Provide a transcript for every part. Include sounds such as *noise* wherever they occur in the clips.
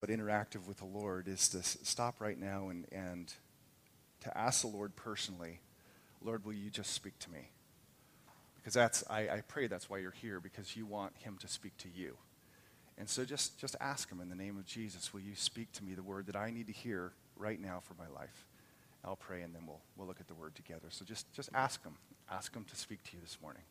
but interactive with the Lord is to stop right now and, and to ask the Lord personally, Lord, will you just speak to me? Because that's, I, I pray that's why you're here, because you want him to speak to you. And so just, just ask him in the name of Jesus, will you speak to me the word that I need to hear right now for my life? I'll pray and then we'll, we'll look at the word together. So just, just ask him. Ask him to speak to you this morning.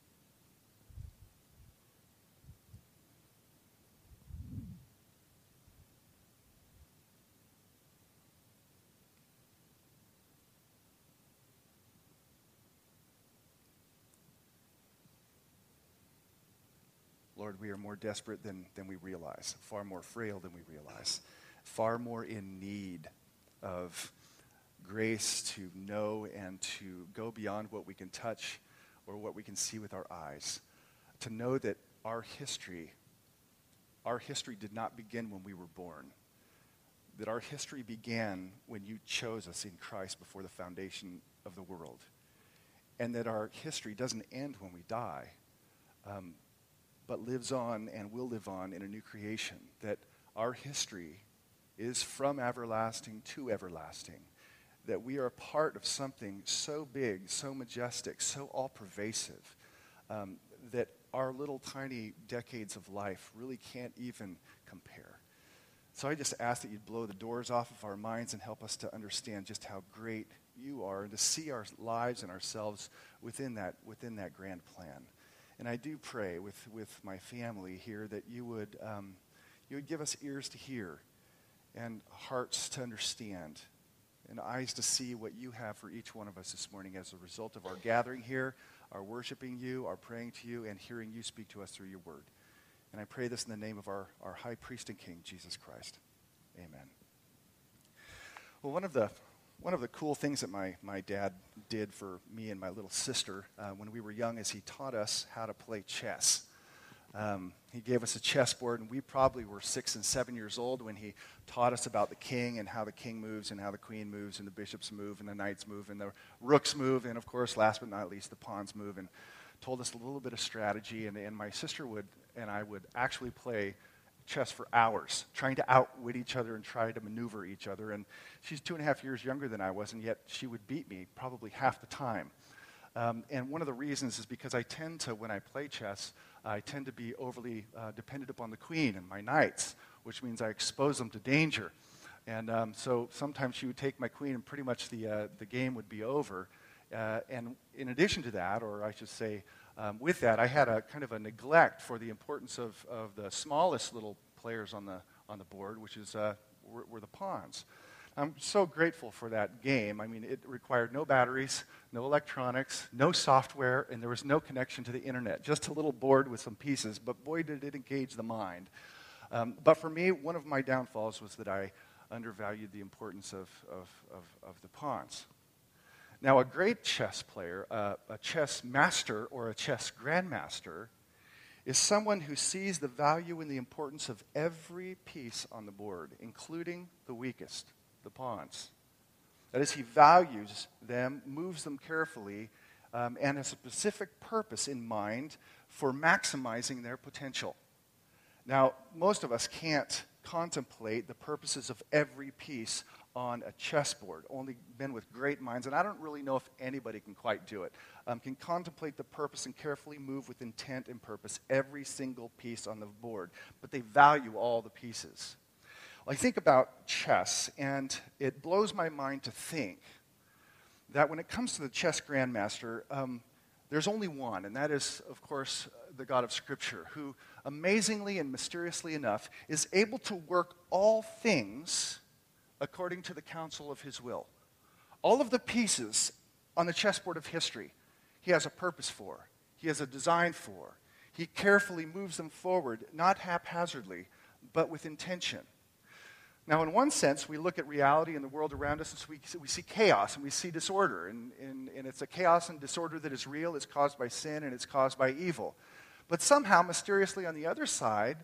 Lord, we are more desperate than, than we realize, far more frail than we realize, far more in need of grace to know and to go beyond what we can touch or what we can see with our eyes. To know that our history, our history did not begin when we were born. That our history began when you chose us in Christ before the foundation of the world. And that our history doesn't end when we die. Um, but lives on and will live on in a new creation. That our history is from everlasting to everlasting. That we are a part of something so big, so majestic, so all pervasive, um, that our little tiny decades of life really can't even compare. So I just ask that you'd blow the doors off of our minds and help us to understand just how great you are and to see our lives and ourselves within that, within that grand plan. And I do pray with, with my family here that you would, um, you would give us ears to hear and hearts to understand and eyes to see what you have for each one of us this morning as a result of our gathering here, our worshiping you, our praying to you, and hearing you speak to us through your word. And I pray this in the name of our, our high priest and king, Jesus Christ. Amen. Well, one of the one of the cool things that my, my dad did for me and my little sister uh, when we were young is he taught us how to play chess. Um, he gave us a chessboard, and we probably were six and seven years old when he taught us about the king and how the king moves, and how the queen moves, and the bishops move, and the knights move, and the rooks move, and of course, last but not least, the pawns move, and told us a little bit of strategy. And, and my sister would and I would actually play chess for hours, trying to outwit each other and try to maneuver each other. And she's two and a half years younger than I was, and yet she would beat me probably half the time. Um, and one of the reasons is because I tend to, when I play chess, I tend to be overly uh, dependent upon the queen and my knights, which means I expose them to danger. And um, so sometimes she would take my queen, and pretty much the, uh, the game would be over. Uh, and in addition to that, or I should say, um, with that, I had a kind of a neglect for the importance of, of the smallest little players on the, on the board, which is, uh, were, were the pawns. I'm so grateful for that game. I mean, it required no batteries, no electronics, no software, and there was no connection to the internet. Just a little board with some pieces, but boy, did it engage the mind. Um, but for me, one of my downfalls was that I undervalued the importance of, of, of, of the pawns. Now, a great chess player, uh, a chess master or a chess grandmaster, is someone who sees the value and the importance of every piece on the board, including the weakest, the pawns. That is, he values them, moves them carefully, um, and has a specific purpose in mind for maximizing their potential. Now, most of us can't contemplate the purposes of every piece on a chessboard. Only men with great minds, and I don't really know if anybody can quite do it, um, can contemplate the purpose and carefully move with intent and purpose every single piece on the board. But they value all the pieces. Well, I think about chess, and it blows my mind to think that when it comes to the chess grandmaster, um, there's only one, and that is, of course, the God of Scripture, who amazingly and mysteriously enough is able to work all things according to the counsel of his will. All of the pieces on the chessboard of history, he has a purpose for, he has a design for. He carefully moves them forward, not haphazardly, but with intention. Now, in one sense, we look at reality and the world around us and we, we see chaos and we see disorder. And, and, and it's a chaos and disorder that is real, it's caused by sin, and it's caused by evil. But somehow, mysteriously on the other side,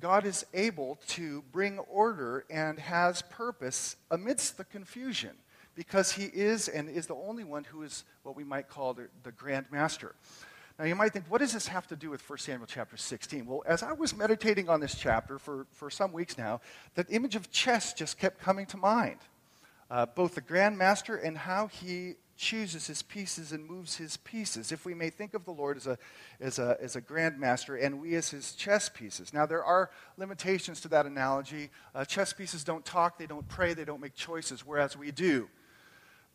God is able to bring order and has purpose amidst the confusion because he is and is the only one who is what we might call the, the grand master. Now, you might think, what does this have to do with 1 Samuel chapter 16? Well, as I was meditating on this chapter for, for some weeks now, that image of chess just kept coming to mind. Uh, both the Grand Master and how he chooses his pieces and moves his pieces. If we may think of the Lord as a, as a, as a Grand Master and we as his chess pieces. Now, there are limitations to that analogy. Uh, chess pieces don't talk, they don't pray, they don't make choices, whereas we do.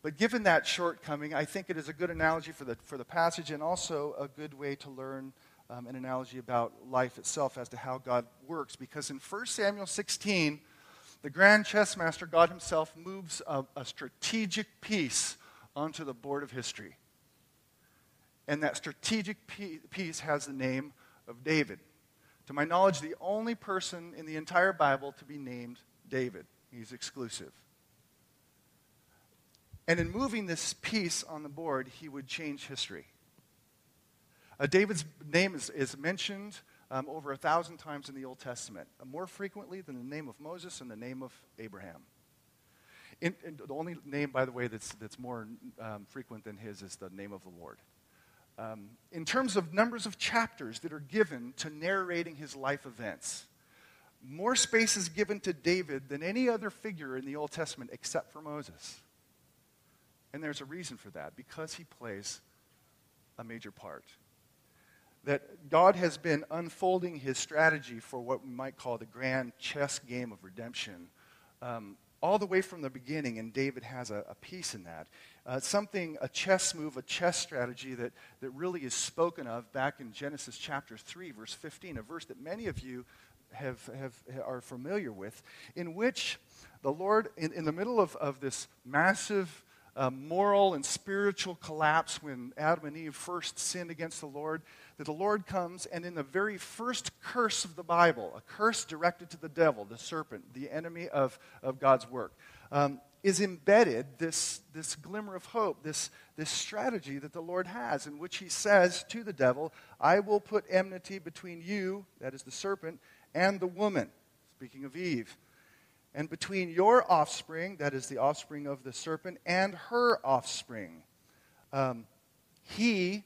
But given that shortcoming, I think it is a good analogy for the, for the passage and also a good way to learn um, an analogy about life itself as to how God works. Because in 1 Samuel 16, the grand chess master, God himself, moves a, a strategic piece onto the board of history. And that strategic piece has the name of David. To my knowledge, the only person in the entire Bible to be named David. He's exclusive. And in moving this piece on the board, he would change history. Uh, David's name is, is mentioned um, over a thousand times in the Old Testament, uh, more frequently than the name of Moses and the name of Abraham. In, in, the only name, by the way, that's, that's more um, frequent than his is the name of the Lord. Um, in terms of numbers of chapters that are given to narrating his life events, more space is given to David than any other figure in the Old Testament except for Moses. And there's a reason for that because he plays a major part. That God has been unfolding his strategy for what we might call the grand chess game of redemption um, all the way from the beginning, and David has a, a piece in that. Uh, something, a chess move, a chess strategy that, that really is spoken of back in Genesis chapter 3, verse 15, a verse that many of you have, have, are familiar with, in which the Lord, in, in the middle of, of this massive uh, moral and spiritual collapse when Adam and Eve first sinned against the Lord, that the Lord comes and in the very first curse of the Bible, a curse directed to the devil, the serpent, the enemy of, of God's work, um, is embedded this, this glimmer of hope, this, this strategy that the Lord has, in which he says to the devil, I will put enmity between you, that is the serpent, and the woman, speaking of Eve and between your offspring, that is the offspring of the serpent, and her offspring. Um, he,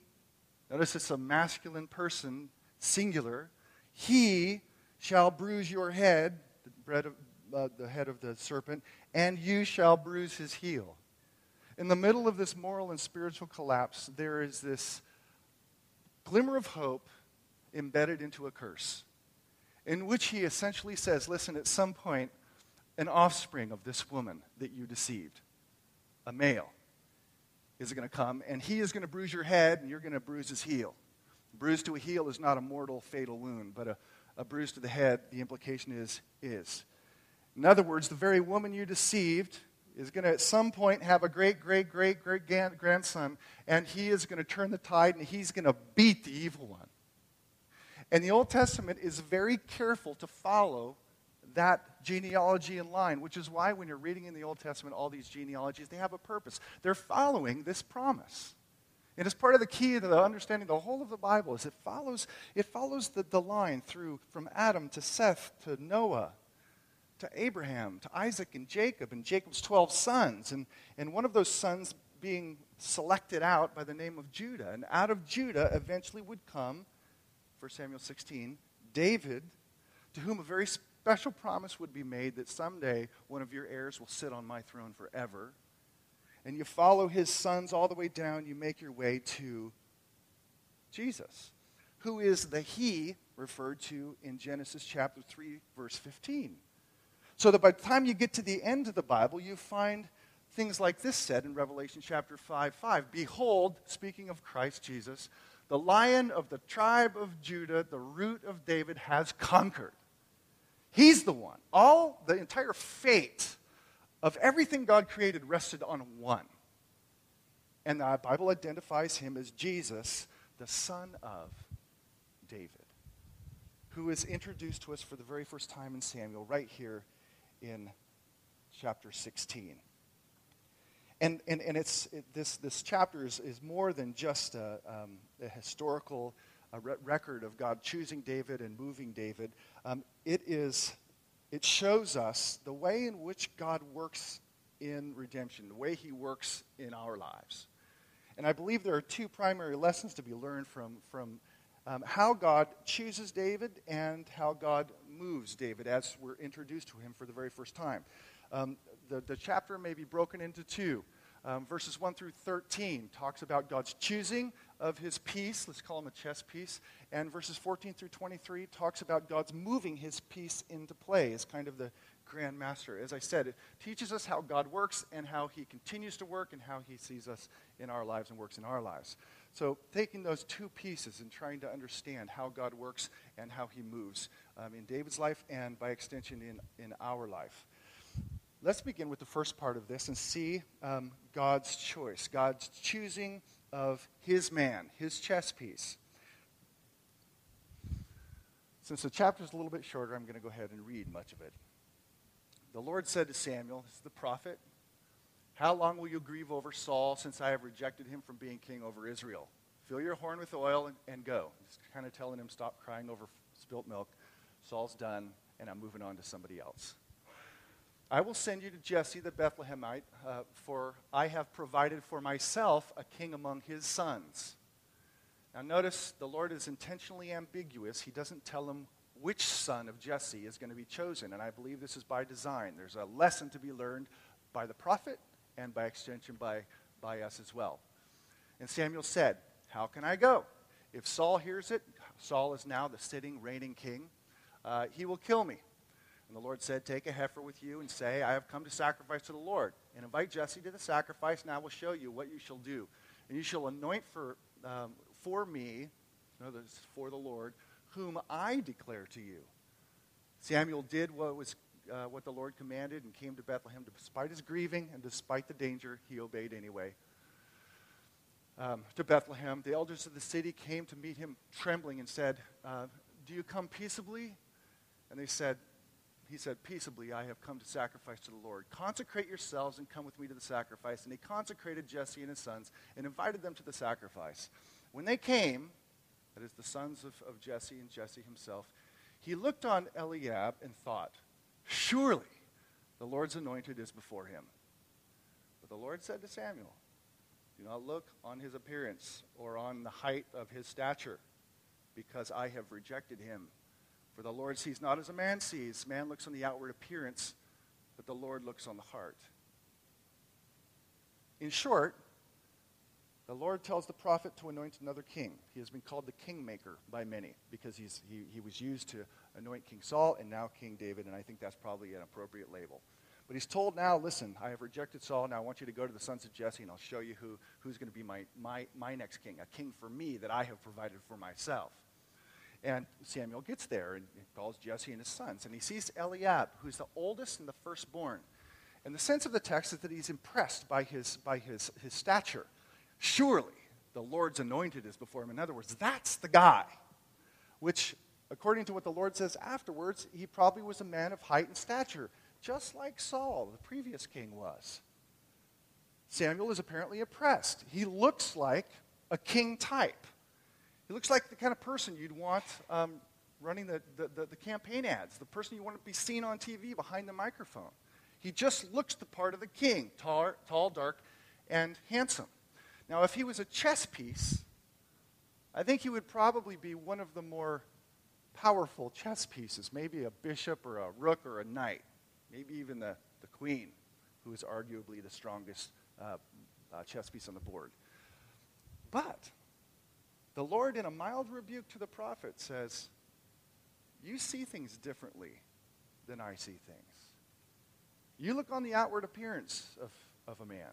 notice it's a masculine person, singular, he shall bruise your head, the, of, uh, the head of the serpent, and you shall bruise his heel. In the middle of this moral and spiritual collapse, there is this glimmer of hope embedded into a curse, in which he essentially says, Listen, at some point, an offspring of this woman that you deceived, a male, is going to come, and he is going to bruise your head, and you're going to bruise his heel. bruise to a heel is not a mortal, fatal wound, but a, a bruise to the head, the implication is, is. In other words, the very woman you deceived is going to at some point have a great, great, great, great grandson, and he is going to turn the tide and he's going to beat the evil one. And the Old Testament is very careful to follow that genealogy in line, which is why when you're reading in the Old Testament all these genealogies, they have a purpose. They're following this promise. And it's part of the key to the understanding the whole of the Bible is it follows, it follows the, the line through from Adam to Seth to Noah to Abraham to Isaac and Jacob and Jacob's 12 sons. And, and one of those sons being selected out by the name of Judah. And out of Judah eventually would come, 1 Samuel 16, David, to whom a very special promise would be made that someday one of your heirs will sit on my throne forever. And you follow his sons all the way down, you make your way to Jesus, who is the he referred to in Genesis chapter 3, verse 15. So that by the time you get to the end of the Bible, you find things like this said in Revelation chapter 5 5. Behold, speaking of Christ Jesus, the lion of the tribe of Judah, the root of David, has conquered. He's the one. All the entire fate of everything God created rested on one. And the Bible identifies him as Jesus, the son of David, who is introduced to us for the very first time in Samuel, right here in chapter 16. And, and, and it's, it, this, this chapter is, is more than just a, um, a historical a re- record of God choosing David and moving David. Um, it is, it shows us the way in which God works in redemption, the way he works in our lives. And I believe there are two primary lessons to be learned from, from um, how God chooses David and how God moves David as we're introduced to him for the very first time. Um, the, the chapter may be broken into two. Um, verses 1 through 13 talks about God's choosing of his piece, let's call him a chess piece. And verses 14 through 23 talks about God's moving his piece into play as kind of the grand master. As I said, it teaches us how God works and how he continues to work and how he sees us in our lives and works in our lives. So, taking those two pieces and trying to understand how God works and how he moves um, in David's life and by extension in, in our life. Let's begin with the first part of this and see um, God's choice, God's choosing of his man, his chess piece. Since the chapter is a little bit shorter, I'm going to go ahead and read much of it. The Lord said to Samuel, this is the prophet, How long will you grieve over Saul since I have rejected him from being king over Israel? Fill your horn with oil and, and go. Just kind of telling him, Stop crying over spilt milk. Saul's done, and I'm moving on to somebody else. I will send you to Jesse the Bethlehemite, uh, for I have provided for myself a king among his sons. Now, notice the Lord is intentionally ambiguous. He doesn't tell him which son of Jesse is going to be chosen, and I believe this is by design. There's a lesson to be learned by the prophet and by extension by, by us as well. And Samuel said, How can I go? If Saul hears it, Saul is now the sitting, reigning king, uh, he will kill me. And the Lord said, Take a heifer with you and say, I have come to sacrifice to the Lord. And invite Jesse to the sacrifice, and I will show you what you shall do. And you shall anoint for, um, for me, in other words, for the Lord, whom I declare to you. Samuel did what, was, uh, what the Lord commanded and came to Bethlehem. Despite his grieving and despite the danger, he obeyed anyway. Um, to Bethlehem, the elders of the city came to meet him trembling and said, uh, Do you come peaceably? And they said, he said, Peaceably, I have come to sacrifice to the Lord. Consecrate yourselves and come with me to the sacrifice. And he consecrated Jesse and his sons and invited them to the sacrifice. When they came, that is, the sons of, of Jesse and Jesse himself, he looked on Eliab and thought, Surely the Lord's anointed is before him. But the Lord said to Samuel, Do not look on his appearance or on the height of his stature, because I have rejected him. For the Lord sees not as a man sees. Man looks on the outward appearance, but the Lord looks on the heart. In short, the Lord tells the prophet to anoint another king. He has been called the kingmaker by many because he, he was used to anoint King Saul and now King David, and I think that's probably an appropriate label. But he's told now, listen, I have rejected Saul. Now I want you to go to the sons of Jesse, and I'll show you who, who's going to be my, my, my next king, a king for me that I have provided for myself. And Samuel gets there and calls Jesse and his sons. And he sees Eliab, who's the oldest and the firstborn. And the sense of the text is that he's impressed by his, by his, his stature. Surely the Lord's anointed is before him. In other words, that's the guy. Which, according to what the Lord says afterwards, he probably was a man of height and stature, just like Saul, the previous king, was. Samuel is apparently impressed. He looks like a king type. He looks like the kind of person you'd want um, running the, the, the, the campaign ads, the person you want to be seen on TV behind the microphone. He just looks the part of the king, tall, tall, dark, and handsome. Now, if he was a chess piece, I think he would probably be one of the more powerful chess pieces, maybe a bishop or a rook or a knight, maybe even the, the queen, who is arguably the strongest uh, uh, chess piece on the board. But the Lord, in a mild rebuke to the prophet, says, You see things differently than I see things. You look on the outward appearance of, of a man,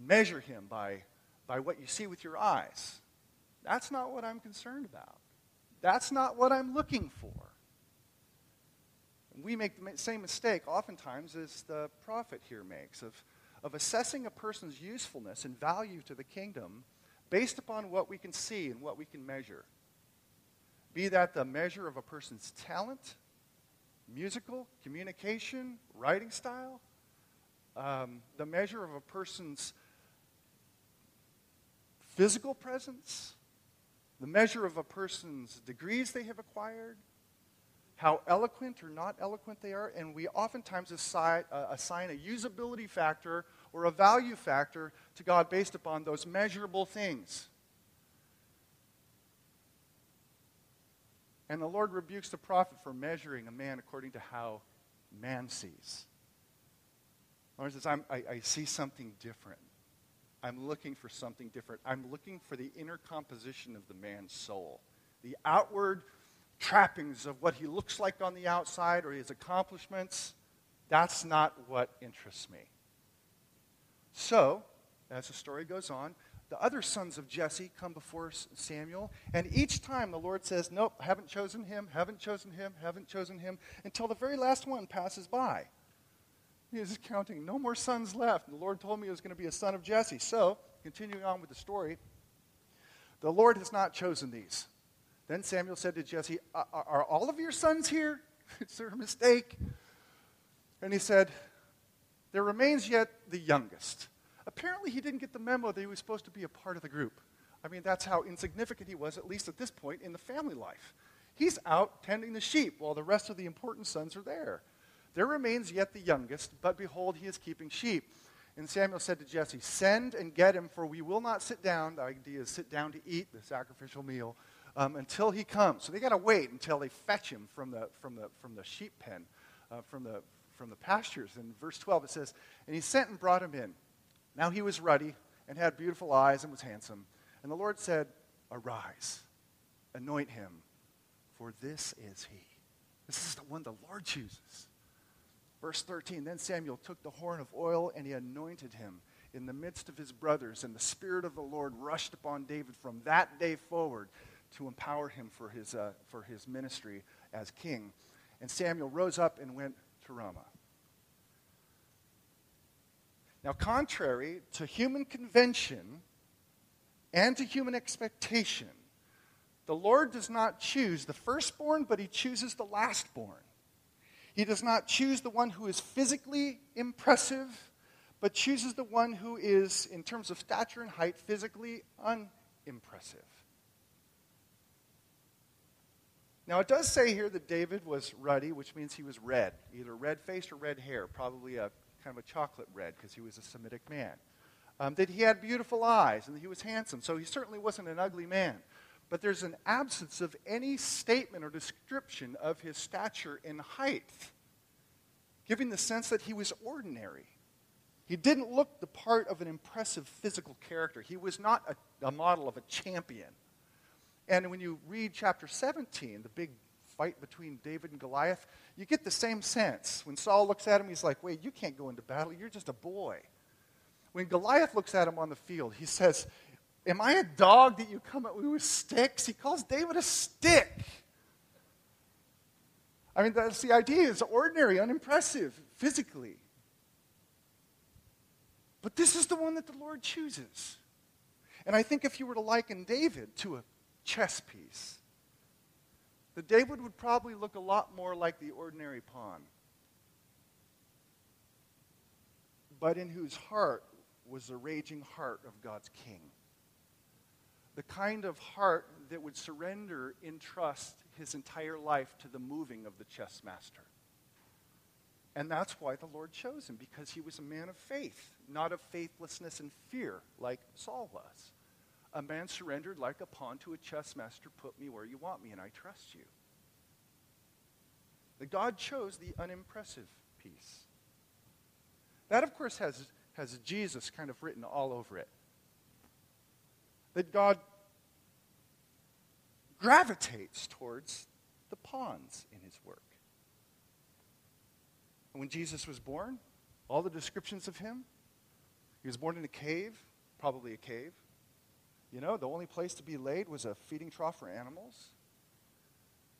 measure him by, by what you see with your eyes. That's not what I'm concerned about. That's not what I'm looking for. We make the same mistake oftentimes as the prophet here makes of, of assessing a person's usefulness and value to the kingdom based upon what we can see and what we can measure. Be that the measure of a person's talent, musical, communication, writing style, um, the measure of a person's physical presence, the measure of a person's degrees they have acquired, how eloquent or not eloquent they are, and we oftentimes assign, uh, assign a usability factor or a value factor to God based upon those measurable things. And the Lord rebukes the prophet for measuring a man according to how man sees. The Lord says, I, I see something different. I'm looking for something different. I'm looking for the inner composition of the man's soul, the outward trappings of what he looks like on the outside or his accomplishments. That's not what interests me. So, as the story goes on, the other sons of Jesse come before Samuel, and each time the Lord says, Nope, haven't chosen him, haven't chosen him, haven't chosen him, until the very last one passes by. He is counting, no more sons left. The Lord told me it was going to be a son of Jesse. So, continuing on with the story, the Lord has not chosen these. Then Samuel said to Jesse, are all of your sons here? *laughs* Is there a mistake? And he said, There remains yet the youngest. Apparently, he didn't get the memo that he was supposed to be a part of the group. I mean, that's how insignificant he was, at least at this point in the family life. He's out tending the sheep while the rest of the important sons are there. There remains yet the youngest, but behold, he is keeping sheep. And Samuel said to Jesse, Send and get him, for we will not sit down. The idea is sit down to eat the sacrificial meal um, until he comes. So they got to wait until they fetch him from the, from the, from the sheep pen, uh, from, the, from the pastures. In verse 12, it says, And he sent and brought him in. Now he was ruddy and had beautiful eyes and was handsome. And the Lord said, Arise, anoint him, for this is he. This is the one the Lord chooses. Verse 13 Then Samuel took the horn of oil and he anointed him in the midst of his brothers, and the Spirit of the Lord rushed upon David from that day forward to empower him for his, uh, for his ministry as king. And Samuel rose up and went to Ramah. Now, contrary to human convention and to human expectation, the Lord does not choose the firstborn, but he chooses the lastborn. He does not choose the one who is physically impressive, but chooses the one who is, in terms of stature and height, physically unimpressive. Now, it does say here that David was ruddy, which means he was red, either red faced or red hair, probably a kind of a chocolate red because he was a Semitic man. Um, that he had beautiful eyes and that he was handsome, so he certainly wasn't an ugly man but there's an absence of any statement or description of his stature and height, giving the sense that he was ordinary. He didn't look the part of an impressive physical character. He was not a, a model of a champion. And when you read chapter 17, the big fight between David and Goliath, you get the same sense. When Saul looks at him, he's like, Wait, you can't go into battle. You're just a boy. When Goliath looks at him on the field, he says, Am I a dog that you come at me with sticks? He calls David a stick. I mean, that's the idea. It's ordinary, unimpressive, physically. But this is the one that the Lord chooses. And I think if you were to liken David to a chess piece, the David would probably look a lot more like the ordinary pawn, but in whose heart was the raging heart of God's king the kind of heart that would surrender in trust his entire life to the moving of the chess master. And that's why the Lord chose him, because he was a man of faith, not of faithlessness and fear like Saul was. A man surrendered like a pawn to a chess master, put me where you want me, and I trust you. The God chose the unimpressive piece. That, of course, has, has Jesus kind of written all over it that God gravitates towards the pawns in his work. And when Jesus was born, all the descriptions of him, he was born in a cave, probably a cave. You know, the only place to be laid was a feeding trough for animals.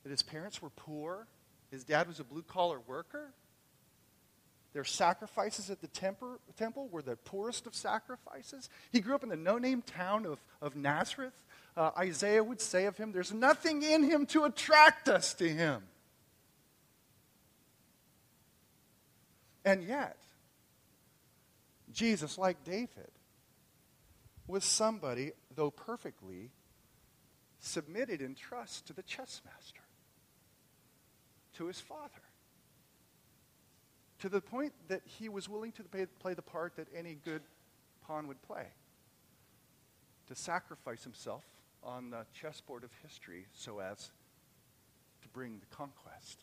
That his parents were poor. His dad was a blue collar worker. Their sacrifices at the temper, temple were the poorest of sacrifices. He grew up in the no name town of, of Nazareth. Uh, Isaiah would say of him, There's nothing in him to attract us to him. And yet, Jesus, like David, was somebody, though perfectly, submitted in trust to the chess master, to his father to the point that he was willing to play, play the part that any good pawn would play to sacrifice himself on the chessboard of history so as to bring the conquest.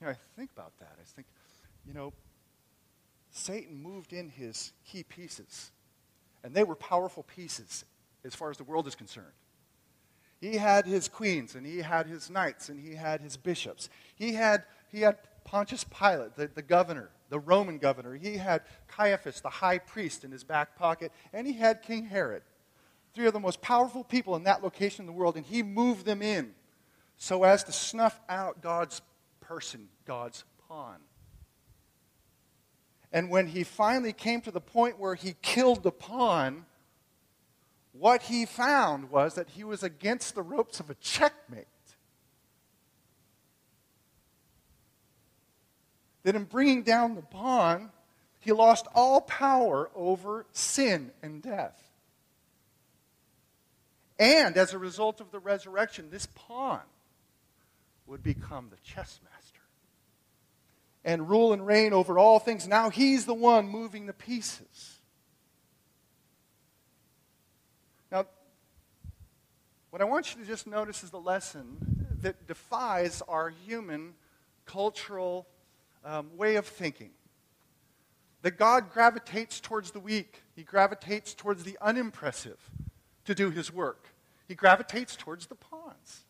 You know, I think about that. I think, you know, Satan moved in his key pieces, and they were powerful pieces as far as the world is concerned. He had his queens, and he had his knights, and he had his bishops. He had, he had Pontius Pilate, the, the governor, the Roman governor. He had Caiaphas, the high priest, in his back pocket, and he had King Herod. Three of the most powerful people in that location in the world, and he moved them in so as to snuff out God's person, God's pawn. And when he finally came to the point where he killed the pawn, what he found was that he was against the ropes of a checkmate. That in bringing down the pawn, he lost all power over sin and death. And as a result of the resurrection, this pawn would become the chess master and rule and reign over all things. Now he's the one moving the pieces. Now, what I want you to just notice is the lesson that defies our human cultural um, way of thinking. That God gravitates towards the weak, He gravitates towards the unimpressive to do His work, He gravitates towards the pawns.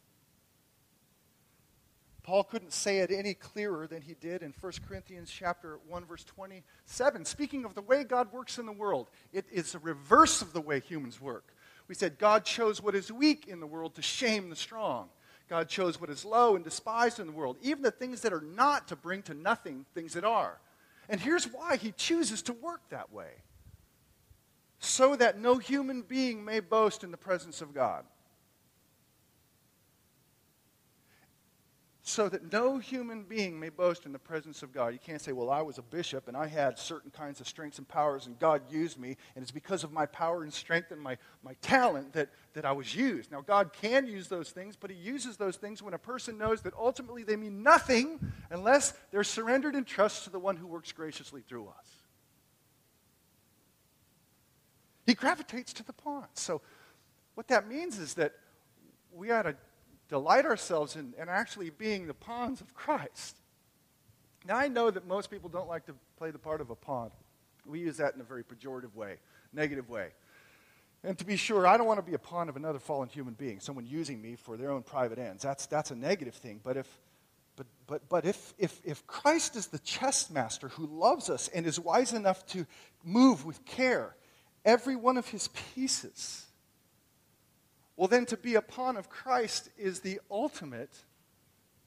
Paul couldn't say it any clearer than he did in 1 Corinthians chapter 1 verse 27. Speaking of the way God works in the world, it is a reverse of the way humans work. We said God chose what is weak in the world to shame the strong. God chose what is low and despised in the world, even the things that are not to bring to nothing things that are. And here's why he chooses to work that way so that no human being may boast in the presence of God. So that no human being may boast in the presence of God. You can't say, well, I was a bishop and I had certain kinds of strengths and powers and God used me, and it's because of my power and strength and my, my talent that, that I was used. Now, God can use those things, but He uses those things when a person knows that ultimately they mean nothing unless they're surrendered in trust to the one who works graciously through us. He gravitates to the pawn. So, what that means is that we ought to delight ourselves in, in actually being the pawns of Christ. Now, I know that most people don't like to play the part of a pawn. We use that in a very pejorative way, negative way. And to be sure, I don't want to be a pawn of another fallen human being, someone using me for their own private ends. That's, that's a negative thing. But, if, but, but, but if, if, if Christ is the chess master who loves us and is wise enough to move with care every one of his pieces, well, then to be a pawn of Christ is the ultimate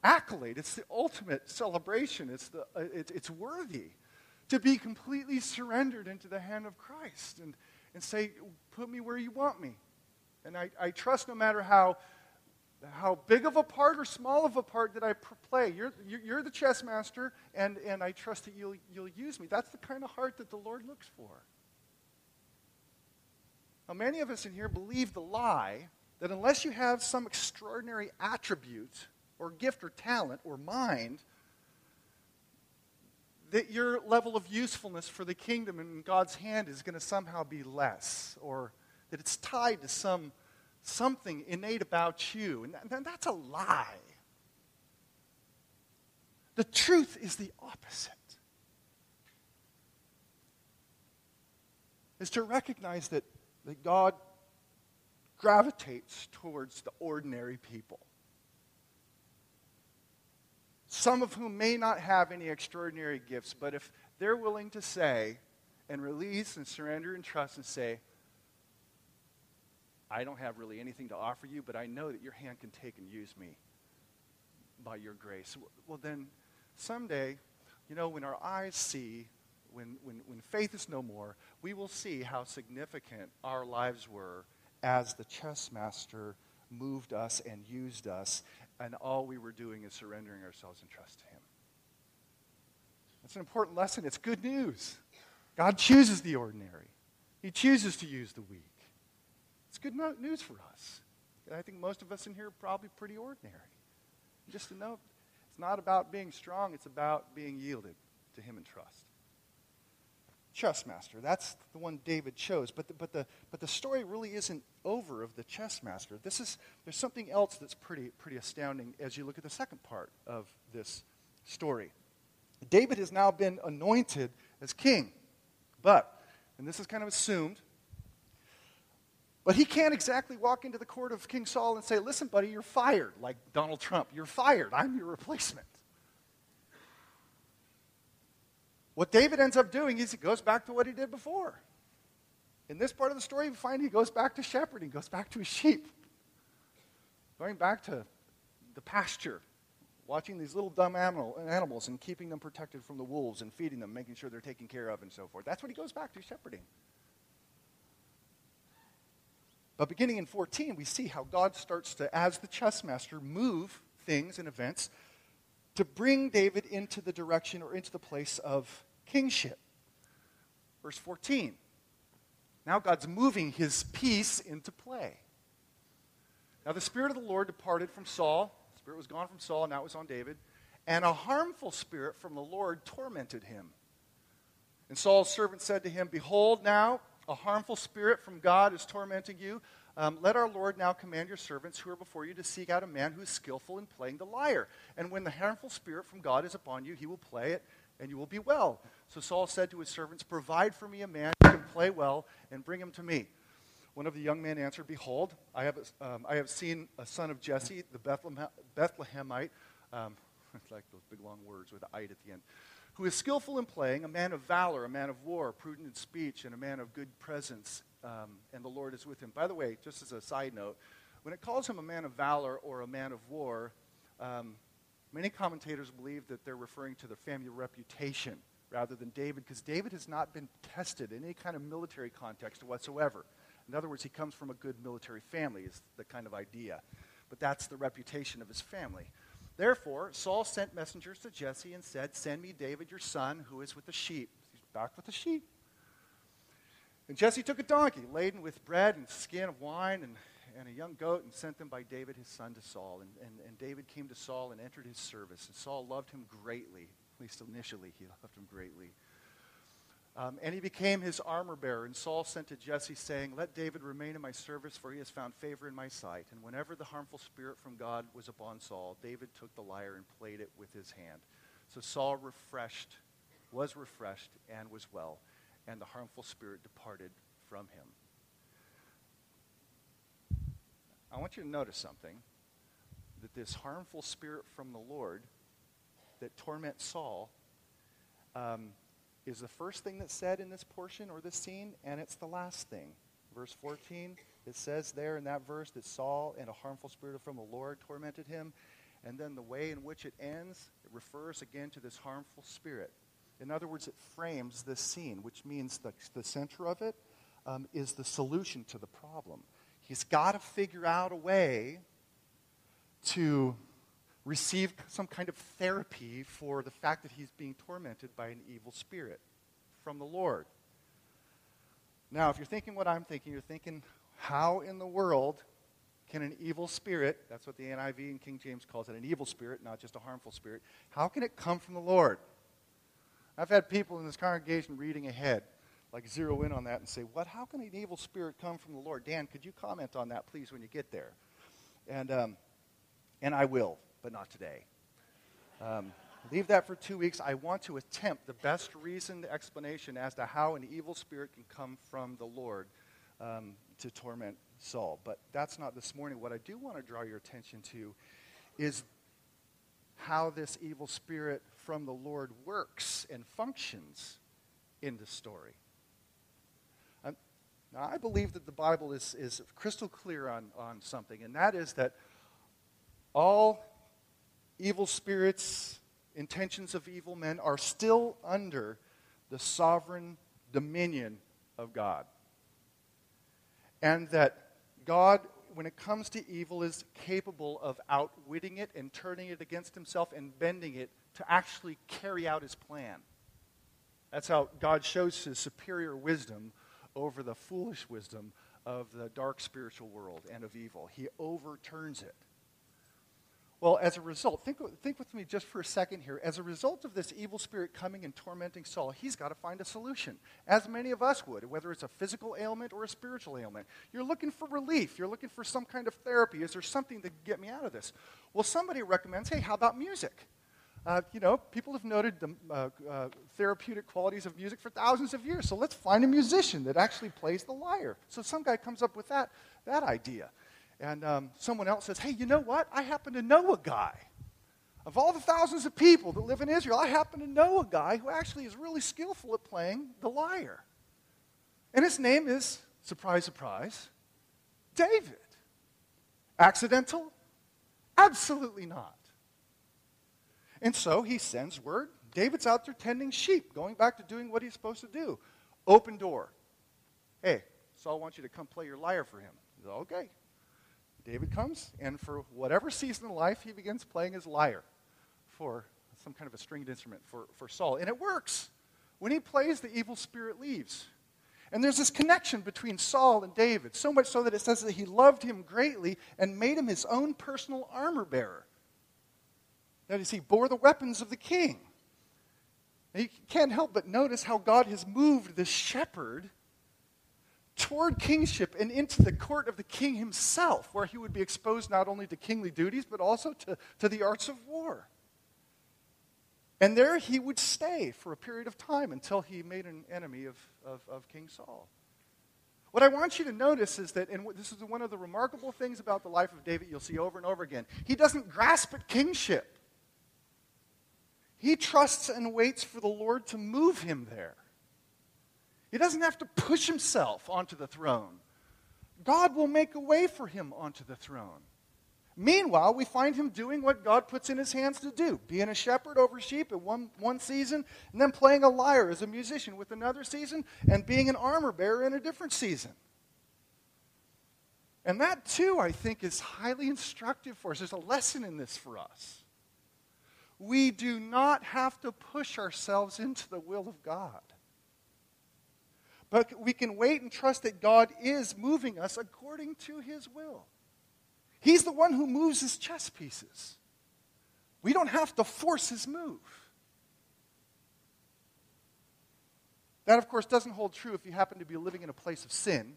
accolade. It's the ultimate celebration. It's, the, uh, it, it's worthy to be completely surrendered into the hand of Christ and, and say, Put me where you want me. And I, I trust no matter how, how big of a part or small of a part that I play, you're, you're the chess master, and, and I trust that you'll, you'll use me. That's the kind of heart that the Lord looks for. Now, many of us in here believe the lie that unless you have some extraordinary attribute or gift or talent or mind, that your level of usefulness for the kingdom in God's hand is going to somehow be less, or that it's tied to some something innate about you. And that's a lie. The truth is the opposite. Is to recognize that, that God gravitates towards the ordinary people. Some of whom may not have any extraordinary gifts, but if they're willing to say and release and surrender and trust and say, I don't have really anything to offer you, but I know that your hand can take and use me by your grace. Well, then someday, you know, when our eyes see, when, when, when faith is no more, we will see how significant our lives were as the chess master moved us and used us, and all we were doing is surrendering ourselves and trust to Him. That's an important lesson. It's good news. God chooses the ordinary, He chooses to use the weak. It's good news for us. I think most of us in here are probably pretty ordinary. Just to know, It's not about being strong, it's about being yielded to Him in trust. Chess master, that's the one David chose. But the, but, the, but the story really isn't over of the chess master. This is, there's something else that's pretty, pretty astounding as you look at the second part of this story. David has now been anointed as king. But, and this is kind of assumed, but he can't exactly walk into the court of King Saul and say, Listen, buddy, you're fired, like Donald Trump. You're fired. I'm your replacement. What David ends up doing is he goes back to what he did before. In this part of the story, we find he goes back to shepherding, goes back to his sheep, going back to the pasture, watching these little dumb animal, animals and keeping them protected from the wolves and feeding them, making sure they're taken care of and so forth. That's what he goes back to, shepherding. But beginning in 14, we see how God starts to, as the chess master, move things and events to bring David into the direction or into the place of kingship. Verse 14. Now God's moving his piece into play. Now the Spirit of the Lord departed from Saul. The Spirit was gone from Saul, now it was on David. And a harmful spirit from the Lord tormented him. And Saul's servant said to him, Behold, now a harmful spirit from God is tormenting you. Um, let our Lord now command your servants who are before you to seek out a man who is skillful in playing the lyre. And when the harmful spirit from God is upon you, he will play it, and you will be well. So Saul said to his servants, Provide for me a man who can play well, and bring him to me. One of the young men answered, Behold, I have, um, I have seen a son of Jesse, the Bethlehem, Bethlehemite. Um, *laughs* it's like those big long words with "ite" at the end who is skillful in playing, a man of valor, a man of war, prudent in speech, and a man of good presence, um, and the Lord is with him. By the way, just as a side note, when it calls him a man of valor or a man of war, um, many commentators believe that they're referring to the family reputation rather than David, because David has not been tested in any kind of military context whatsoever. In other words, he comes from a good military family, is the kind of idea. But that's the reputation of his family. Therefore, Saul sent messengers to Jesse and said, Send me David your son, who is with the sheep. He's back with the sheep. And Jesse took a donkey laden with bread and skin of wine and, and a young goat and sent them by David his son to Saul. And, and, and David came to Saul and entered his service. And Saul loved him greatly. At least initially, he loved him greatly. Um, and he became his armor bearer. And Saul sent to Jesse, saying, Let David remain in my service, for he has found favor in my sight. And whenever the harmful spirit from God was upon Saul, David took the lyre and played it with his hand. So Saul refreshed, was refreshed, and was well. And the harmful spirit departed from him. I want you to notice something that this harmful spirit from the Lord that torments Saul. Um, is the first thing that's said in this portion or this scene, and it's the last thing. Verse 14, it says there in that verse that Saul and a harmful spirit from the Lord tormented him. And then the way in which it ends, it refers again to this harmful spirit. In other words, it frames this scene, which means the, the center of it um, is the solution to the problem. He's got to figure out a way to receive some kind of therapy for the fact that he's being tormented by an evil spirit from the Lord. Now, if you're thinking what I'm thinking, you're thinking, how in the world can an evil spirit, that's what the NIV and King James calls it, an evil spirit, not just a harmful spirit, how can it come from the Lord? I've had people in this congregation reading ahead, like zero in on that and say, What? How can an evil spirit come from the Lord? Dan, could you comment on that, please, when you get there? And, um, and I will but not today. Um, leave that for two weeks. I want to attempt the best reasoned explanation as to how an evil spirit can come from the Lord um, to torment Saul. But that's not this morning. What I do want to draw your attention to is how this evil spirit from the Lord works and functions in the story. Um, now, I believe that the Bible is, is crystal clear on, on something, and that is that all evil spirits, intentions of evil men are still under the sovereign dominion of God. And that God, when it comes to evil, is capable of outwitting it and turning it against himself and bending it to actually carry out his plan. That's how God shows his superior wisdom over the foolish wisdom of the dark spiritual world and of evil. He overturns it. Well, as a result, think, think with me just for a second here. As a result of this evil spirit coming and tormenting Saul, he's got to find a solution, as many of us would, whether it's a physical ailment or a spiritual ailment. You're looking for relief, you're looking for some kind of therapy. Is there something to get me out of this? Well, somebody recommends hey, how about music? Uh, you know, people have noted the uh, uh, therapeutic qualities of music for thousands of years. So let's find a musician that actually plays the lyre. So some guy comes up with that, that idea. And um, someone else says, hey, you know what? I happen to know a guy. Of all the thousands of people that live in Israel, I happen to know a guy who actually is really skillful at playing the lyre. And his name is, surprise, surprise, David. Accidental? Absolutely not. And so he sends word. David's out there tending sheep, going back to doing what he's supposed to do. Open door. Hey, Saul wants you to come play your lyre for him. Okay. David comes, and for whatever season of life, he begins playing his lyre for some kind of a stringed instrument for, for Saul. And it works. When he plays, the evil spirit leaves. And there's this connection between Saul and David, so much so that it says that he loved him greatly and made him his own personal armor bearer. That is, he bore the weapons of the king. And you can't help but notice how God has moved the shepherd toward kingship and into the court of the king himself, where he would be exposed not only to kingly duties, but also to, to the arts of war. And there he would stay for a period of time until he made an enemy of, of, of King Saul. What I want you to notice is that, and this is one of the remarkable things about the life of David you'll see over and over again, he doesn't grasp at kingship. He trusts and waits for the Lord to move him there. He doesn't have to push himself onto the throne. God will make a way for him onto the throne. Meanwhile, we find him doing what God puts in his hands to do being a shepherd over sheep in one, one season, and then playing a lyre as a musician with another season, and being an armor bearer in a different season. And that, too, I think, is highly instructive for us. There's a lesson in this for us. We do not have to push ourselves into the will of God. But we can wait and trust that God is moving us according to his will. He's the one who moves his chess pieces. We don't have to force his move. That, of course, doesn't hold true if you happen to be living in a place of sin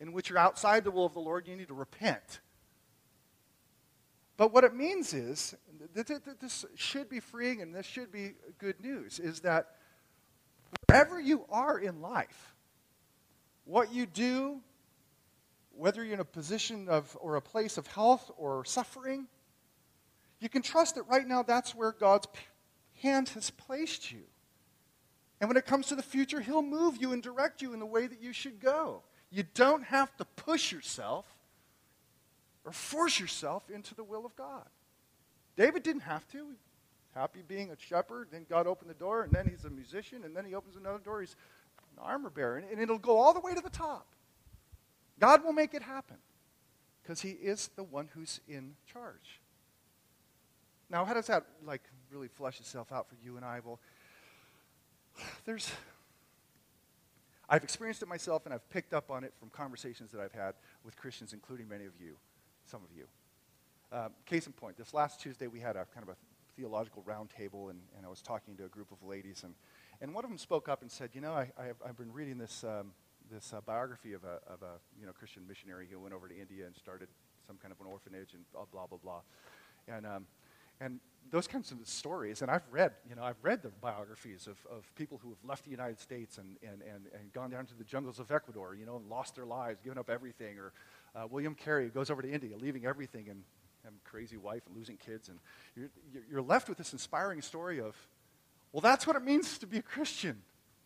in which you're outside the will of the Lord, you need to repent. But what it means is, that this should be freeing and this should be good news, is that wherever you are in life, what you do, whether you're in a position of or a place of health or suffering, you can trust that right now that's where God's hand has placed you. And when it comes to the future, He'll move you and direct you in the way that you should go. You don't have to push yourself or force yourself into the will of God. David didn't have to. Happy being a shepherd, then God opened the door, and then he's a musician, and then he opens another door. He's armor bearer, and it'll go all the way to the top. God will make it happen because he is the one who's in charge. Now, how does that like really flesh itself out for you and I? Well, *sighs* there's I've experienced it myself and I've picked up on it from conversations that I've had with Christians, including many of you, some of you. Uh, case in point, this last Tuesday we had a kind of a theological roundtable, and, and I was talking to a group of ladies, and and one of them spoke up and said, You know, I, have, I've been reading this, um, this uh, biography of a, of a you know, Christian missionary who went over to India and started some kind of an orphanage and blah, blah, blah, blah. And, um, and those kinds of stories, and I've read, you know, I've read the biographies of, of people who have left the United States and, and, and, and gone down to the jungles of Ecuador, you know, and lost their lives, given up everything. Or uh, William Carey goes over to India, leaving everything and a crazy wife and losing kids. And you're, you're left with this inspiring story of, well, that's what it means to be a Christian.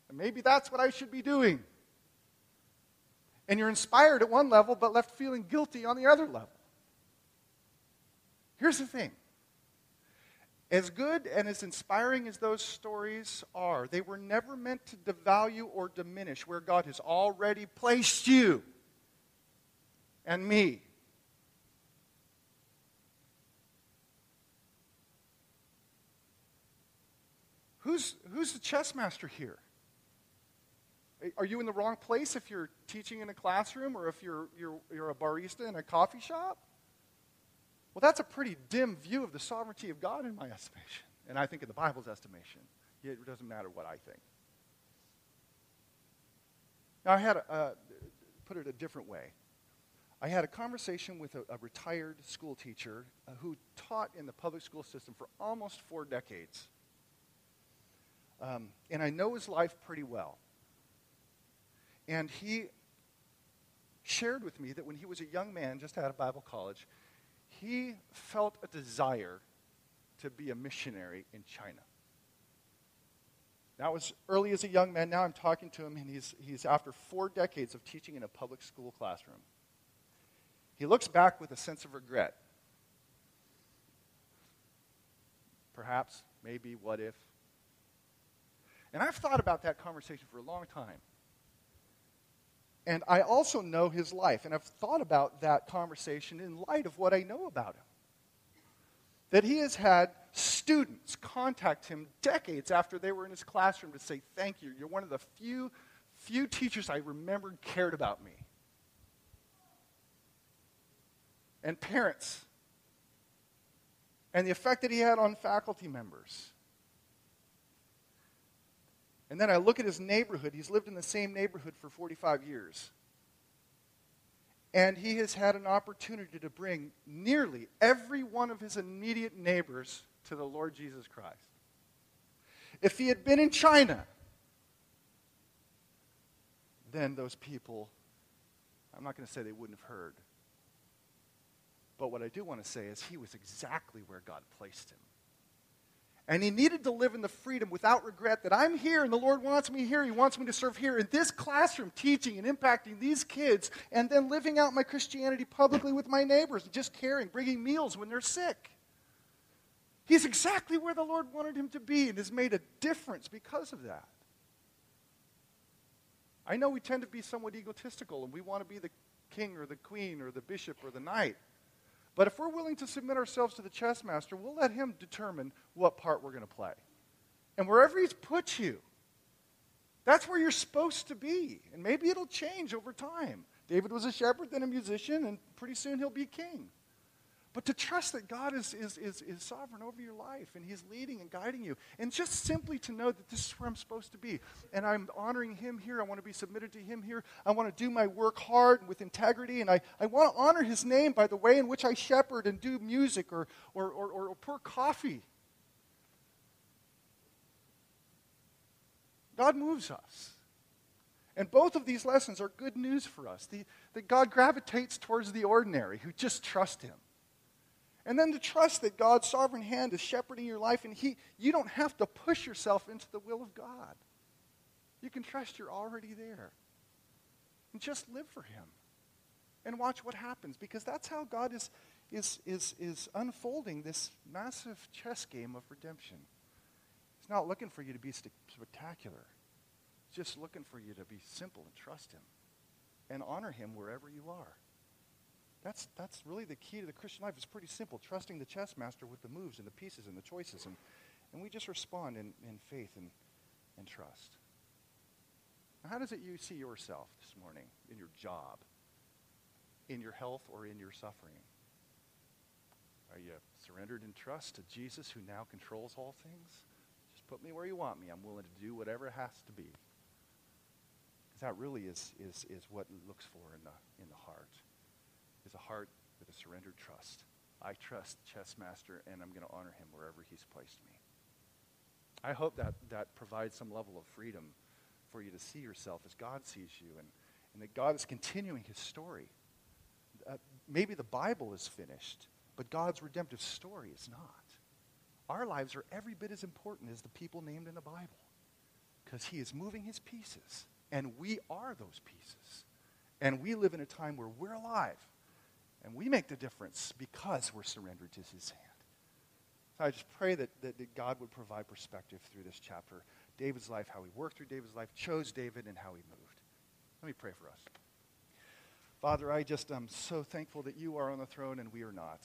And maybe that's what I should be doing. And you're inspired at one level, but left feeling guilty on the other level. Here's the thing as good and as inspiring as those stories are, they were never meant to devalue or diminish where God has already placed you and me. Who's, who's the chess master here? Are you in the wrong place if you're teaching in a classroom or if you're, you're, you're a barista in a coffee shop? Well, that's a pretty dim view of the sovereignty of God in my estimation. And I think in the Bible's estimation. It doesn't matter what I think. Now, I had a, uh, put it a different way. I had a conversation with a, a retired school teacher uh, who taught in the public school system for almost four decades. Um, and I know his life pretty well. And he shared with me that when he was a young man, just out of Bible college, he felt a desire to be a missionary in China. That was early as a young man. Now I'm talking to him, and he's, he's after four decades of teaching in a public school classroom. He looks back with a sense of regret. Perhaps, maybe, what if? And I've thought about that conversation for a long time. And I also know his life, and I've thought about that conversation in light of what I know about him. That he has had students contact him decades after they were in his classroom to say, Thank you. You're one of the few, few teachers I remembered cared about me. And parents. And the effect that he had on faculty members. And then I look at his neighborhood. He's lived in the same neighborhood for 45 years. And he has had an opportunity to bring nearly every one of his immediate neighbors to the Lord Jesus Christ. If he had been in China, then those people, I'm not going to say they wouldn't have heard. But what I do want to say is he was exactly where God placed him. And he needed to live in the freedom without regret that I'm here and the Lord wants me here. He wants me to serve here in this classroom, teaching and impacting these kids, and then living out my Christianity publicly with my neighbors, and just caring, bringing meals when they're sick. He's exactly where the Lord wanted him to be and has made a difference because of that. I know we tend to be somewhat egotistical and we want to be the king or the queen or the bishop or the knight. But if we're willing to submit ourselves to the chess master, we'll let him determine what part we're going to play. And wherever he's put you, that's where you're supposed to be. And maybe it'll change over time. David was a shepherd, then a musician, and pretty soon he'll be king. But to trust that God is, is, is, is sovereign over your life and He's leading and guiding you. And just simply to know that this is where I'm supposed to be. And I'm honoring Him here. I want to be submitted to Him here. I want to do my work hard and with integrity. And I, I want to honor His name by the way in which I shepherd and do music or, or, or, or pour coffee. God moves us. And both of these lessons are good news for us. The, that God gravitates towards the ordinary who just trust Him. And then to trust that God's sovereign hand is shepherding your life and he, you don't have to push yourself into the will of God. You can trust you're already there. And just live for Him and watch what happens because that's how God is, is, is, is unfolding this massive chess game of redemption. He's not looking for you to be spectacular, He's just looking for you to be simple and trust Him and honor Him wherever you are. That's, that's really the key to the Christian life. It's pretty simple, trusting the chess master with the moves and the pieces and the choices. And, and we just respond in, in faith and, and trust. Now, how does it you see yourself this morning in your job, in your health, or in your suffering? Are you surrendered in trust to Jesus who now controls all things? Just put me where you want me. I'm willing to do whatever it has to be. Because that really is, is, is what it looks for in the, in the heart a heart with a surrendered trust. I trust chess master, and I'm going to honor him wherever he's placed me. I hope that that provides some level of freedom for you to see yourself as God sees you, and, and that God is continuing his story. Uh, maybe the Bible is finished, but God's redemptive story is not. Our lives are every bit as important as the people named in the Bible because he is moving his pieces, and we are those pieces. And we live in a time where we're alive and we make the difference because we're surrendered to his hand. So I just pray that, that, that, God would provide perspective through this chapter. David's life, how he worked through David's life, chose David, and how he moved. Let me pray for us. Father, I just am so thankful that you are on the throne and we are not.